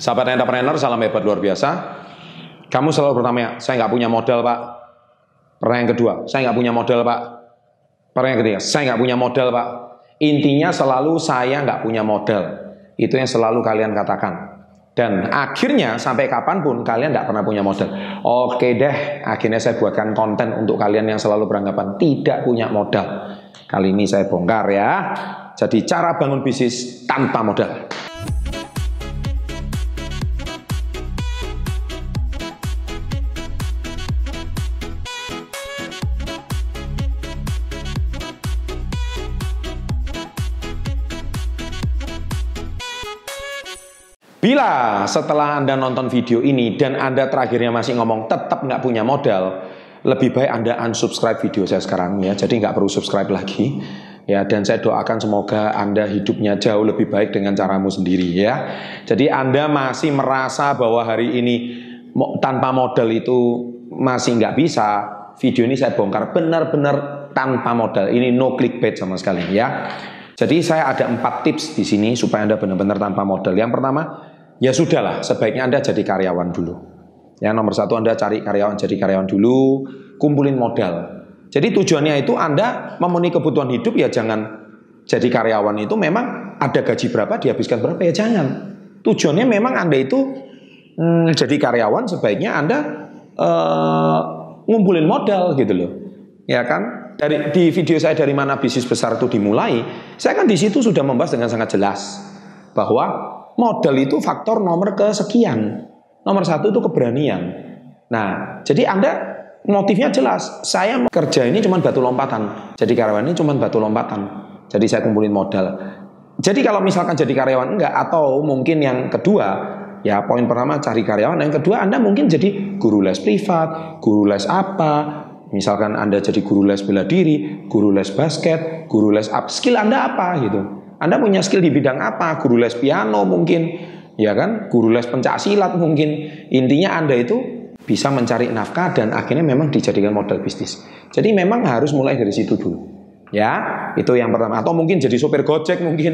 Sahabat entrepreneur, salam hebat luar biasa. Kamu selalu bertanya, saya nggak punya modal pak. Pertanyaan kedua, saya nggak punya modal pak. Pertanyaan ketiga, saya nggak punya modal pak. Intinya selalu saya nggak punya modal. Itu yang selalu kalian katakan. Dan akhirnya sampai kapan pun kalian nggak pernah punya modal. Oke deh, akhirnya saya buatkan konten untuk kalian yang selalu beranggapan tidak punya modal. Kali ini saya bongkar ya. Jadi cara bangun bisnis tanpa modal. Bila setelah Anda nonton video ini dan Anda terakhirnya masih ngomong tetap nggak punya modal, lebih baik Anda unsubscribe video saya sekarang ya. Jadi nggak perlu subscribe lagi. Ya, dan saya doakan semoga Anda hidupnya jauh lebih baik dengan caramu sendiri ya. Jadi Anda masih merasa bahwa hari ini tanpa modal itu masih nggak bisa, video ini saya bongkar benar-benar tanpa modal. Ini no clickbait sama sekali ya. Jadi saya ada empat tips di sini supaya Anda benar-benar tanpa modal. Yang pertama, ya sudahlah, sebaiknya Anda jadi karyawan dulu. Yang nomor satu Anda cari karyawan, jadi karyawan dulu, kumpulin modal. Jadi tujuannya itu Anda memenuhi kebutuhan hidup ya jangan jadi karyawan itu memang ada gaji berapa dihabiskan berapa ya jangan. Tujuannya memang Anda itu hmm, jadi karyawan sebaiknya Anda uh, ngumpulin modal gitu loh. Ya kan? Dari di video saya dari mana bisnis besar itu dimulai, saya kan di situ sudah membahas dengan sangat jelas bahwa modal itu faktor nomor kesekian. Nomor satu itu keberanian. Nah, jadi Anda motifnya jelas. Saya kerja ini cuma batu lompatan. Jadi karyawan ini cuma batu lompatan. Jadi saya kumpulin modal. Jadi kalau misalkan jadi karyawan enggak atau mungkin yang kedua Ya poin pertama cari karyawan, yang kedua Anda mungkin jadi guru les privat, guru les apa, Misalkan Anda jadi guru les bela diri, guru les basket, guru les up, skill Anda apa gitu. Anda punya skill di bidang apa? Guru les piano mungkin, ya kan? Guru les pencak silat mungkin. Intinya Anda itu bisa mencari nafkah dan akhirnya memang dijadikan modal bisnis. Jadi memang harus mulai dari situ dulu. Ya, itu yang pertama. Atau mungkin jadi sopir Gojek mungkin,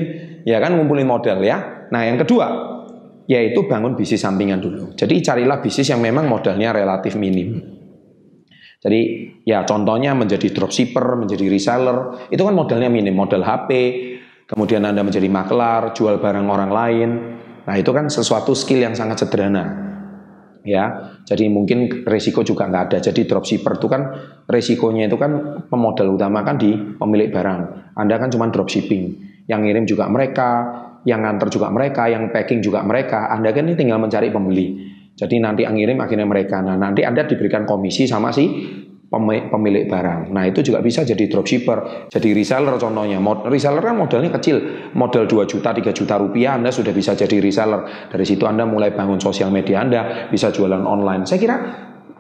ya kan ngumpulin modal ya. Nah, yang kedua yaitu bangun bisnis sampingan dulu. Jadi carilah bisnis yang memang modalnya relatif minim. Jadi ya contohnya menjadi dropshipper, menjadi reseller, itu kan modalnya minim, modal HP, kemudian Anda menjadi makelar, jual barang orang lain. Nah, itu kan sesuatu skill yang sangat sederhana. Ya, jadi mungkin resiko juga nggak ada. Jadi dropshipper itu kan resikonya itu kan pemodal utama kan di pemilik barang. Anda kan cuma dropshipping, yang ngirim juga mereka, yang nganter juga mereka, yang packing juga mereka. Anda kan ini tinggal mencari pembeli. Jadi nanti yang ngirim akhirnya mereka. Nah nanti Anda diberikan komisi sama si pemilik barang. Nah itu juga bisa jadi dropshipper, jadi reseller contohnya. Reseller kan modalnya kecil, modal 2 juta, 3 juta rupiah Anda sudah bisa jadi reseller. Dari situ Anda mulai bangun sosial media Anda, bisa jualan online. Saya kira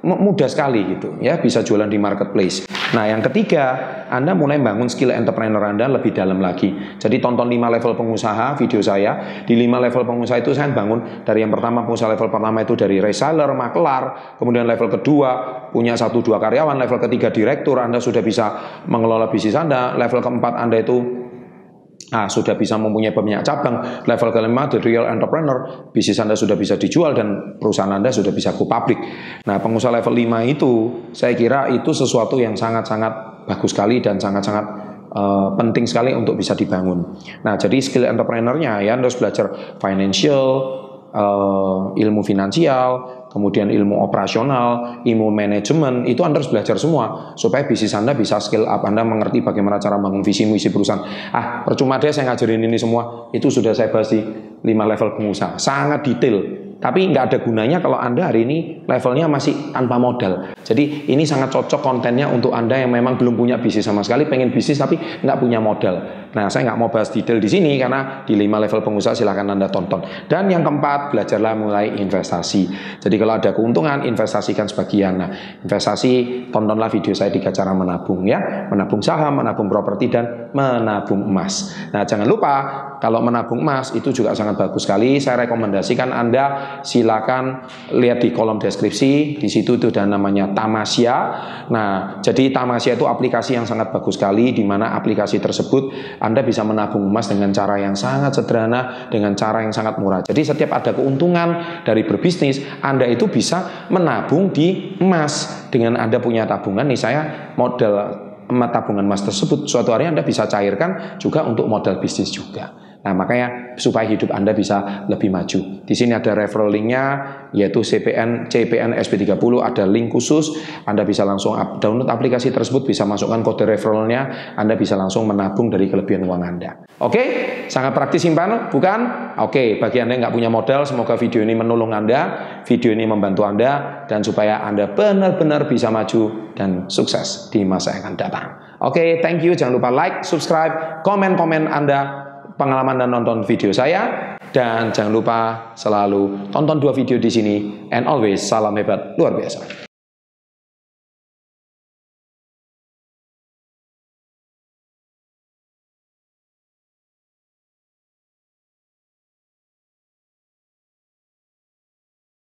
mudah sekali gitu ya bisa jualan di marketplace. Nah yang ketiga Anda mulai bangun skill entrepreneur Anda lebih dalam lagi. Jadi tonton 5 level pengusaha video saya di 5 level pengusaha itu saya bangun dari yang pertama pengusaha level pertama itu dari reseller, makelar, kemudian level kedua punya satu dua karyawan, level ketiga direktur Anda sudah bisa mengelola bisnis Anda, level keempat Anda itu Nah, sudah bisa mempunyai banyak cabang. Level kelima, the real entrepreneur, bisnis Anda sudah bisa dijual dan perusahaan Anda sudah bisa go public. Nah, pengusaha level 5 itu, saya kira itu sesuatu yang sangat-sangat bagus sekali dan sangat-sangat uh, penting sekali untuk bisa dibangun. Nah, jadi skill entrepreneurnya ya, Anda harus belajar financial, uh, ilmu finansial, kemudian ilmu operasional, ilmu manajemen, itu Anda harus belajar semua supaya bisnis Anda bisa skill up, Anda mengerti bagaimana cara bangun visi misi perusahaan. Ah, percuma deh saya ngajarin ini semua, itu sudah saya bahas di 5 level pengusaha, sangat detail. Tapi nggak ada gunanya kalau Anda hari ini levelnya masih tanpa modal. Jadi ini sangat cocok kontennya untuk Anda yang memang belum punya bisnis sama sekali, pengen bisnis tapi nggak punya modal. Nah, saya nggak mau bahas detail di sini karena di lima level pengusaha silahkan Anda tonton. Dan yang keempat, belajarlah mulai investasi. Jadi kalau ada keuntungan, investasikan sebagian. Nah, investasi, tontonlah video saya tiga cara menabung ya. Menabung saham, menabung properti, dan menabung emas. Nah, jangan lupa kalau menabung emas itu juga sangat bagus sekali. Saya rekomendasikan Anda silakan lihat di kolom deskripsi. Di situ itu ada namanya Tamasya. Nah, jadi Tamasya itu aplikasi yang sangat bagus sekali di mana aplikasi tersebut Anda bisa menabung emas dengan cara yang sangat sederhana, dengan cara yang sangat murah. Jadi setiap ada keuntungan dari berbisnis, Anda itu bisa menabung di emas. Dengan Anda punya tabungan, nih saya modal tabungan emas tersebut, suatu hari Anda bisa cairkan juga untuk modal bisnis juga. Nah, makanya supaya hidup Anda bisa lebih maju. Di sini ada referral linknya, yaitu CPN, CPN SP30, ada link khusus. Anda bisa langsung download aplikasi tersebut, bisa masukkan kode referralnya, Anda bisa langsung menabung dari kelebihan uang Anda. Oke, sangat praktis simpan, bukan? Oke, bagi Anda yang nggak punya modal, semoga video ini menolong Anda, video ini membantu Anda, dan supaya Anda benar-benar bisa maju dan sukses di masa yang akan datang. Oke, thank you. Jangan lupa like, subscribe, komen-komen Anda pengalaman dan nonton video saya. Dan jangan lupa selalu tonton dua video di sini. And always salam hebat. Luar biasa.